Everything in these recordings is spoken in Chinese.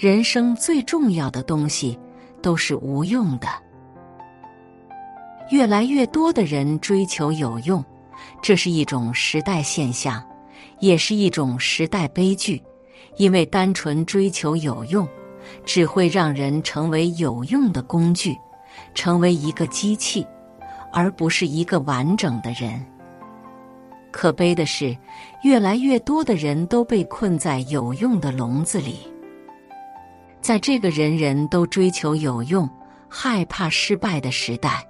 人生最重要的东西都是无用的。越来越多的人追求有用，这是一种时代现象，也是一种时代悲剧。因为单纯追求有用，只会让人成为有用的工具，成为一个机器，而不是一个完整的人。可悲的是，越来越多的人都被困在有用的笼子里。在这个人人都追求有用、害怕失败的时代，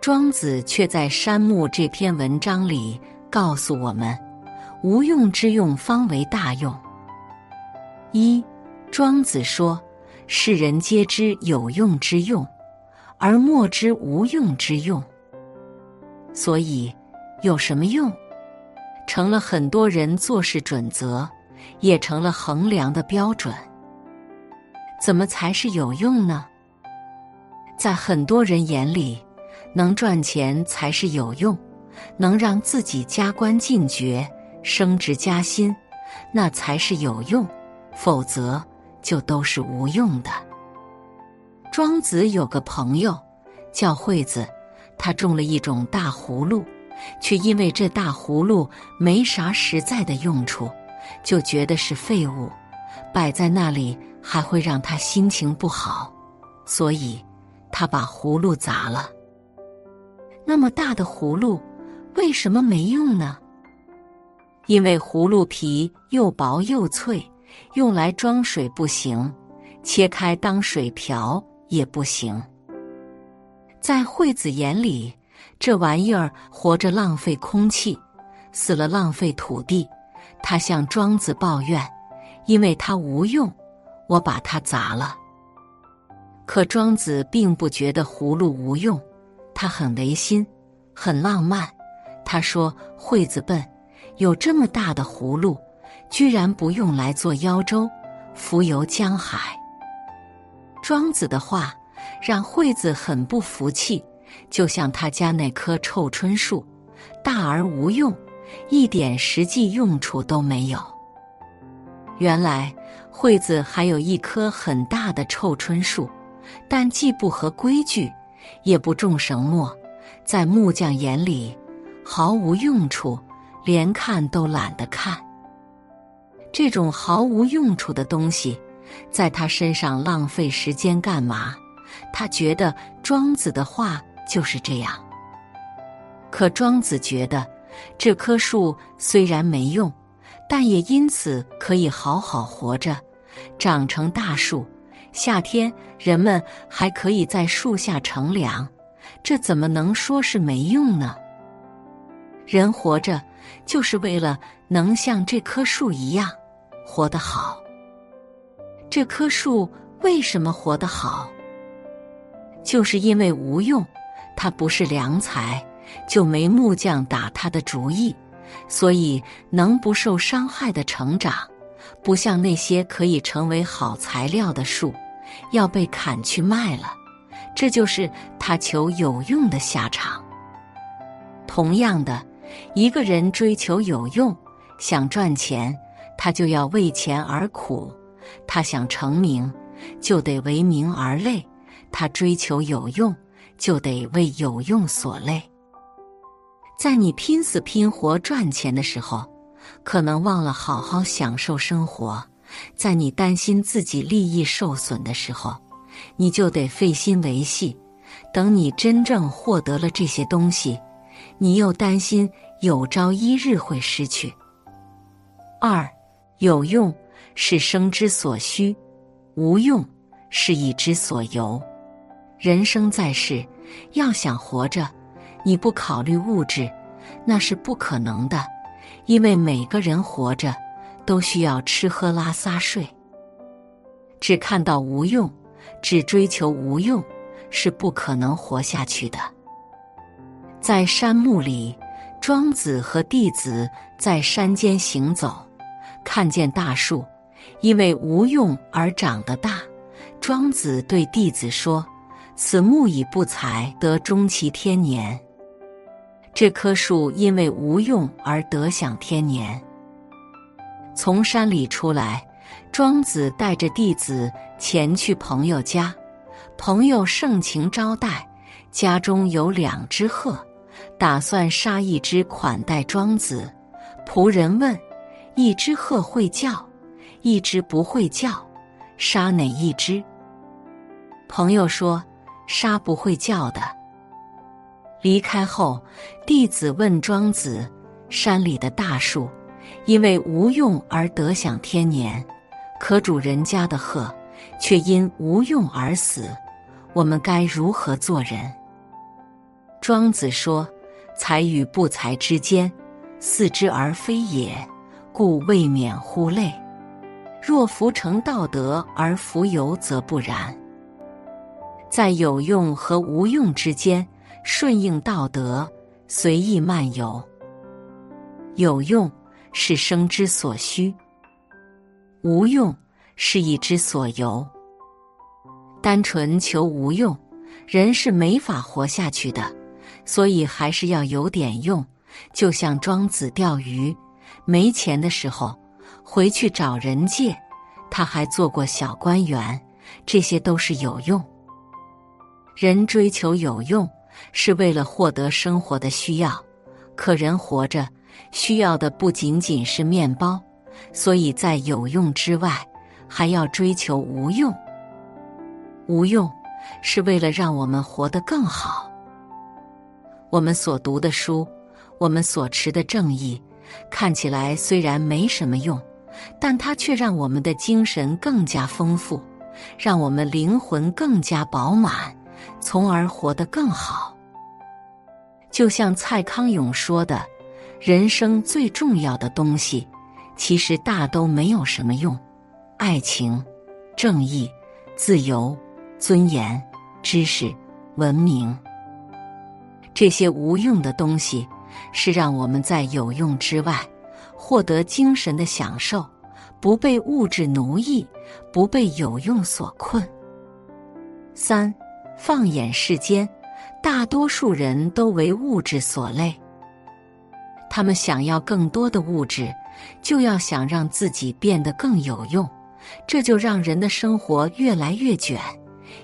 庄子却在《山木》这篇文章里告诉我们：无用之用，方为大用。一，庄子说：“世人皆知有用之用，而莫知无用之用。”所以，有什么用，成了很多人做事准则，也成了衡量的标准。怎么才是有用呢？在很多人眼里，能赚钱才是有用，能让自己加官进爵、升职加薪，那才是有用。否则，就都是无用的。庄子有个朋友叫惠子，他种了一种大葫芦，却因为这大葫芦没啥实在的用处，就觉得是废物，摆在那里还会让他心情不好，所以他把葫芦砸了。那么大的葫芦，为什么没用呢？因为葫芦皮又薄又脆。用来装水不行，切开当水瓢也不行。在惠子眼里，这玩意儿活着浪费空气，死了浪费土地。他向庄子抱怨，因为它无用，我把它砸了。可庄子并不觉得葫芦无用，他很违心，很浪漫。他说：“惠子笨，有这么大的葫芦。”居然不用来做腰舟，浮游江海。庄子的话让惠子很不服气，就像他家那棵臭椿树，大而无用，一点实际用处都没有。原来惠子还有一棵很大的臭椿树，但既不合规矩，也不种绳墨，在木匠眼里毫无用处，连看都懒得看。这种毫无用处的东西，在他身上浪费时间干嘛？他觉得庄子的话就是这样。可庄子觉得，这棵树虽然没用，但也因此可以好好活着，长成大树。夏天人们还可以在树下乘凉，这怎么能说是没用呢？人活着就是为了能像这棵树一样。活得好，这棵树为什么活得好？就是因为无用，它不是良材，就没木匠打它的主意，所以能不受伤害的成长，不像那些可以成为好材料的树，要被砍去卖了。这就是他求有用的下场。同样的，一个人追求有用，想赚钱。他就要为钱而苦，他想成名，就得为名而累；他追求有用，就得为有用所累。在你拼死拼活赚钱的时候，可能忘了好好享受生活；在你担心自己利益受损的时候，你就得费心维系。等你真正获得了这些东西，你又担心有朝一日会失去。二。有用是生之所需，无用是意之所由。人生在世，要想活着，你不考虑物质，那是不可能的。因为每个人活着都需要吃喝拉撒睡。只看到无用，只追求无用，是不可能活下去的。在山木里，庄子和弟子在山间行走。看见大树，因为无用而长得大。庄子对弟子说：“此木已不才，得终其天年。”这棵树因为无用而得享天年。从山里出来，庄子带着弟子前去朋友家，朋友盛情招待，家中有两只鹤，打算杀一只款待庄子。仆人问：“一只鹤会叫，一只不会叫，杀哪一只？”朋友说：“杀不会叫的。”离开后，弟子问庄子：“山里的大树，因为无用而得享天年。”可主人家的鹤，却因无用而死，我们该如何做人？庄子说：“才与不才之间，似之而非也，故未免乎类。若弗成道德而弗有，则不然。在有用和无用之间，顺应道德，随意漫游。有用是生之所需。”无用是一之所由，单纯求无用，人是没法活下去的。所以还是要有点用。就像庄子钓鱼，没钱的时候回去找人借，他还做过小官员，这些都是有用。人追求有用，是为了获得生活的需要。可人活着需要的不仅仅是面包。所以在有用之外，还要追求无用。无用是为了让我们活得更好。我们所读的书，我们所持的正义，看起来虽然没什么用，但它却让我们的精神更加丰富，让我们灵魂更加饱满，从而活得更好。就像蔡康永说的：“人生最重要的东西。”其实大都没有什么用，爱情、正义、自由、尊严、知识、文明，这些无用的东西，是让我们在有用之外，获得精神的享受，不被物质奴役，不被有用所困。三，放眼世间，大多数人都为物质所累，他们想要更多的物质。就要想让自己变得更有用，这就让人的生活越来越卷。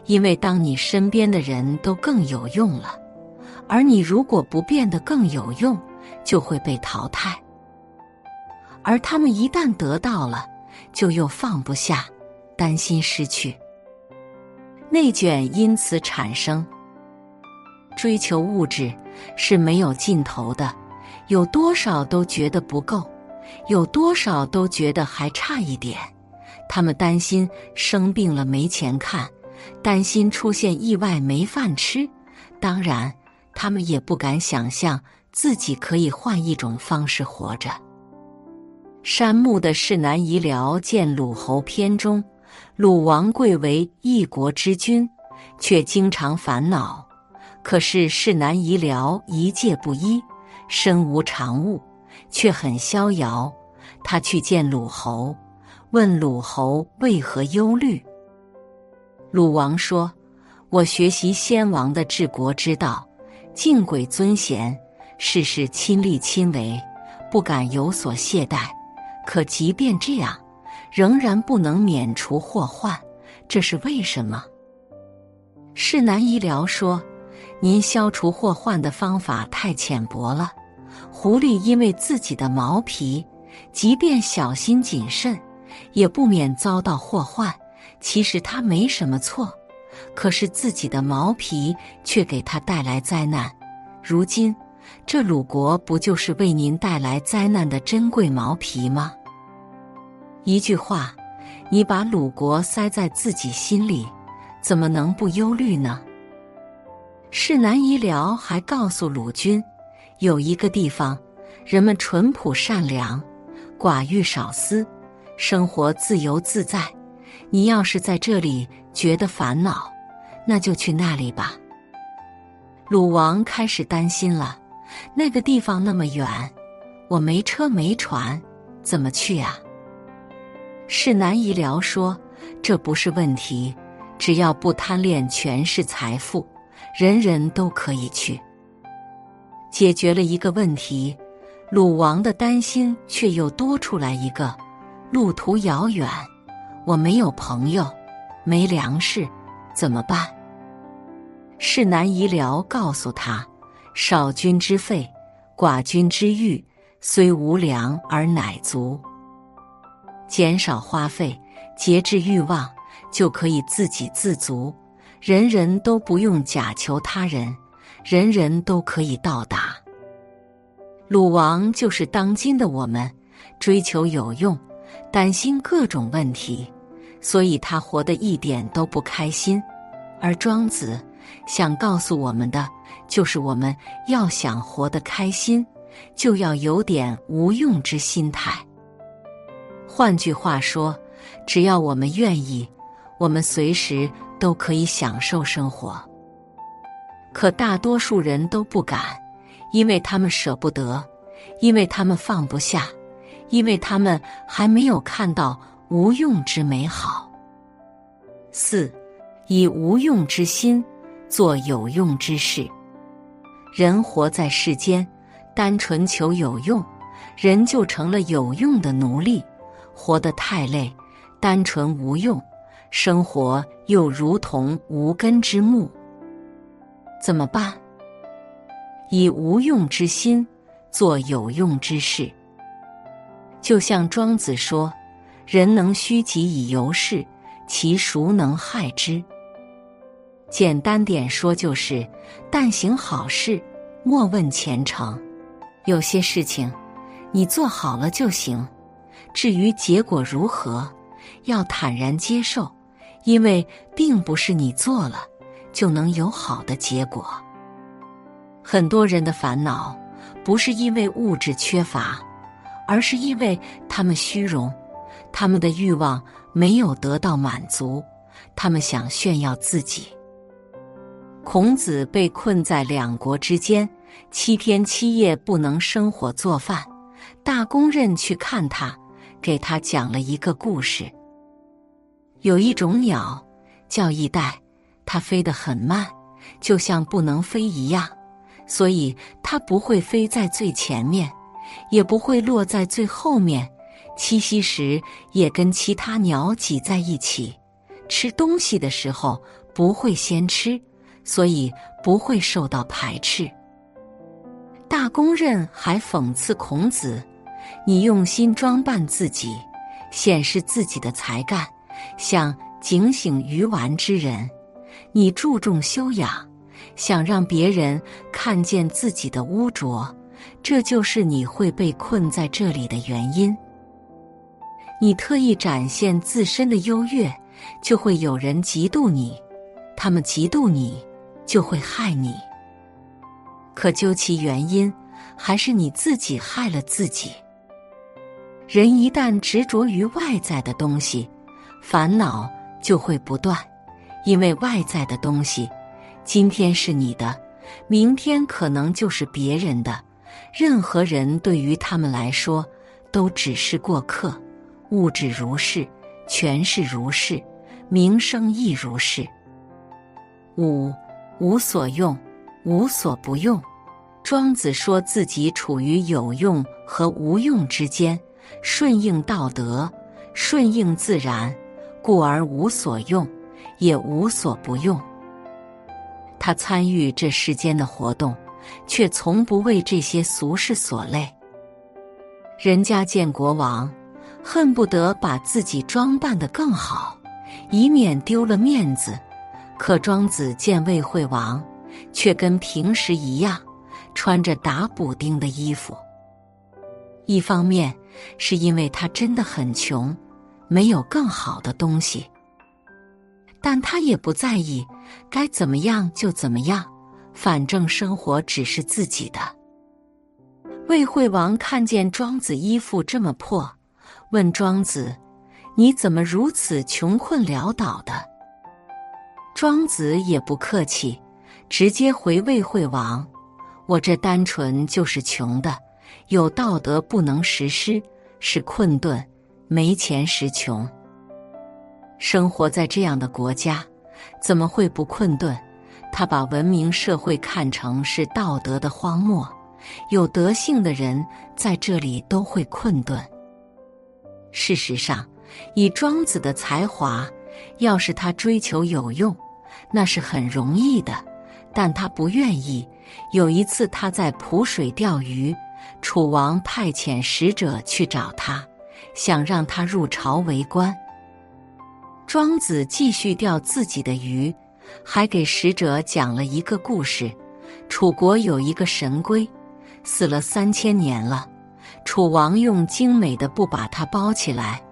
因为当你身边的人都更有用了，而你如果不变得更有用，就会被淘汰。而他们一旦得到了，就又放不下，担心失去，内卷因此产生。追求物质是没有尽头的，有多少都觉得不够。有多少都觉得还差一点，他们担心生病了没钱看，担心出现意外没饭吃。当然，他们也不敢想象自己可以换一种方式活着。山木的世南夷辽见鲁侯篇中，鲁王贵为一国之君，却经常烦恼。可是世南夷辽一介不一，身无长物。却很逍遥。他去见鲁侯，问鲁侯为何忧虑。鲁王说：“我学习先王的治国之道，敬鬼尊贤，事事亲力亲为，不敢有所懈怠。可即便这样，仍然不能免除祸患，这是为什么？”世南医疗说：“您消除祸患的方法太浅薄了。”狐狸因为自己的毛皮，即便小心谨慎，也不免遭到祸患。其实它没什么错，可是自己的毛皮却给他带来灾难。如今，这鲁国不就是为您带来灾难的珍贵毛皮吗？一句话，你把鲁国塞在自己心里，怎么能不忧虑呢？世南医疗还告诉鲁君。有一个地方，人们淳朴善良，寡欲少思，生活自由自在。你要是在这里觉得烦恼，那就去那里吧。鲁王开始担心了，那个地方那么远，我没车没船，怎么去呀？世南医疗说：“这不是问题，只要不贪恋权势财富，人人都可以去。”解决了一个问题，鲁王的担心却又多出来一个：路途遥远，我没有朋友，没粮食，怎么办？世南医疗告诉他：少君之费，寡君之欲，虽无粮而乃足。减少花费，节制欲望，就可以自给自足。人人都不用假求他人，人人都可以到达。鲁王就是当今的我们，追求有用，担心各种问题，所以他活得一点都不开心。而庄子想告诉我们的，就是我们要想活得开心，就要有点无用之心态。换句话说，只要我们愿意，我们随时都可以享受生活。可大多数人都不敢。因为他们舍不得，因为他们放不下，因为他们还没有看到无用之美好。四，以无用之心做有用之事。人活在世间，单纯求有用，人就成了有用的奴隶，活得太累，单纯无用，生活又如同无根之木。怎么办？以无用之心做有用之事，就像庄子说：“人能虚己以游世，其孰能害之？”简单点说，就是但行好事，莫问前程。有些事情你做好了就行，至于结果如何，要坦然接受，因为并不是你做了就能有好的结果。很多人的烦恼，不是因为物质缺乏，而是因为他们虚荣，他们的欲望没有得到满足，他们想炫耀自己。孔子被困在两国之间，七天七夜不能生火做饭。大公认去看他，给他讲了一个故事。有一种鸟叫翼带，它飞得很慢，就像不能飞一样。所以它不会飞在最前面，也不会落在最后面。栖息时也跟其他鸟挤在一起，吃东西的时候不会先吃，所以不会受到排斥。大公认还讽刺孔子：“你用心装扮自己，显示自己的才干，像警醒愚顽之人；你注重修养。”想让别人看见自己的污浊，这就是你会被困在这里的原因。你特意展现自身的优越，就会有人嫉妒你，他们嫉妒你，就会害你。可究其原因，还是你自己害了自己。人一旦执着于外在的东西，烦恼就会不断，因为外在的东西。今天是你的，明天可能就是别人的。任何人对于他们来说，都只是过客。物质如是，权势如是，名声亦如是。五无所用，无所不用。庄子说自己处于有用和无用之间，顺应道德，顺应自然，故而无所用，也无所不用。他参与这世间的活动，却从不为这些俗事所累。人家见国王，恨不得把自己装扮得更好，以免丢了面子；可庄子见魏惠王，却跟平时一样，穿着打补丁的衣服。一方面是因为他真的很穷，没有更好的东西。但他也不在意，该怎么样就怎么样，反正生活只是自己的。魏惠王看见庄子衣服这么破，问庄子：“你怎么如此穷困潦倒的？”庄子也不客气，直接回魏惠王：“我这单纯就是穷的，有道德不能实施，是困顿，没钱时穷。”生活在这样的国家，怎么会不困顿？他把文明社会看成是道德的荒漠，有德性的人在这里都会困顿。事实上，以庄子的才华，要是他追求有用，那是很容易的。但他不愿意。有一次，他在蒲水钓鱼，楚王派遣使者去找他，想让他入朝为官。庄子继续钓自己的鱼，还给使者讲了一个故事：楚国有一个神龟，死了三千年了。楚王用精美的布把它包起来，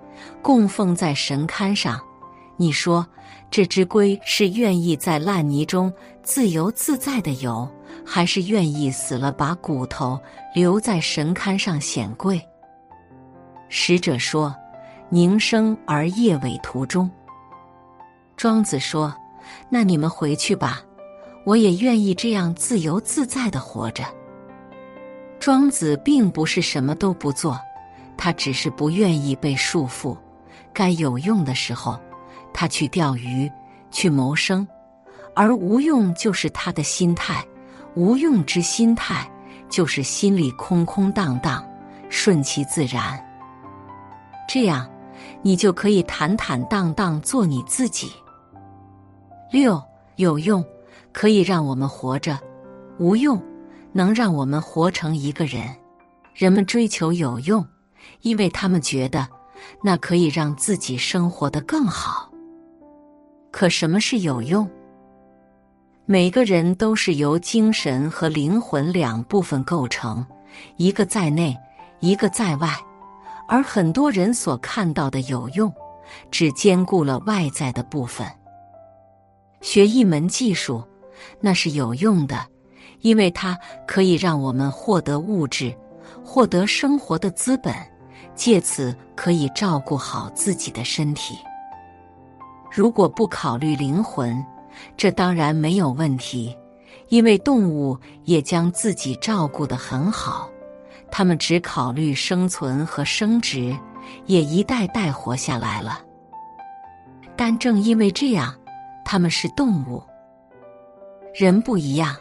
供奉在神龛上。你说，这只龟是愿意在烂泥中自由自在的游，还是愿意死了把骨头留在神龛上显贵？使者说：“宁生而夜尾途中。”庄子说：“那你们回去吧，我也愿意这样自由自在的活着。”庄子并不是什么都不做，他只是不愿意被束缚。该有用的时候，他去钓鱼，去谋生；而无用就是他的心态。无用之心态，就是心里空空荡荡，顺其自然。这样，你就可以坦坦荡荡做你自己。六有用，可以让我们活着；无用。能让我们活成一个人。人们追求有用，因为他们觉得那可以让自己生活的更好。可什么是有用？每个人都是由精神和灵魂两部分构成，一个在内，一个在外。而很多人所看到的有用，只兼顾了外在的部分。学一门技术，那是有用的。因为它可以让我们获得物质，获得生活的资本，借此可以照顾好自己的身体。如果不考虑灵魂，这当然没有问题，因为动物也将自己照顾得很好，它们只考虑生存和生殖，也一代代活下来了。但正因为这样，它们是动物，人不一样。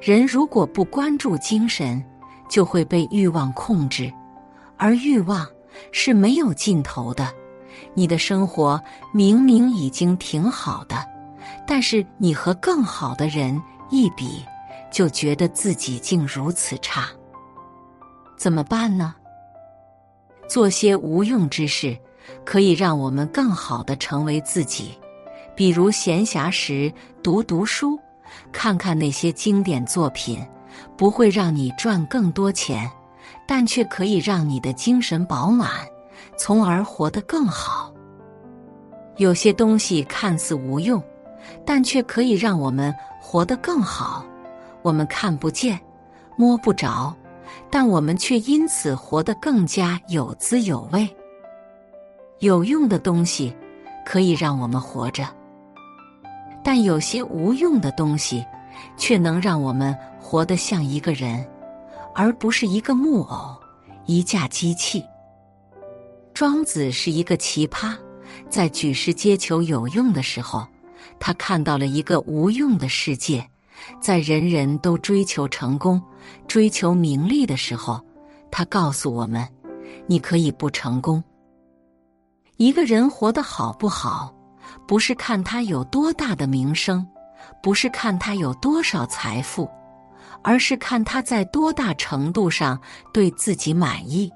人如果不关注精神，就会被欲望控制，而欲望是没有尽头的。你的生活明明已经挺好的，但是你和更好的人一比，就觉得自己竟如此差。怎么办呢？做些无用之事，可以让我们更好的成为自己，比如闲暇时读读书。看看那些经典作品，不会让你赚更多钱，但却可以让你的精神饱满，从而活得更好。有些东西看似无用，但却可以让我们活得更好。我们看不见、摸不着，但我们却因此活得更加有滋有味。有用的东西可以让我们活着。但有些无用的东西，却能让我们活得像一个人，而不是一个木偶、一架机器。庄子是一个奇葩，在举世皆求有用的时候，他看到了一个无用的世界；在人人都追求成功、追求名利的时候，他告诉我们：你可以不成功。一个人活得好不好？不是看他有多大的名声，不是看他有多少财富，而是看他在多大程度上对自己满意。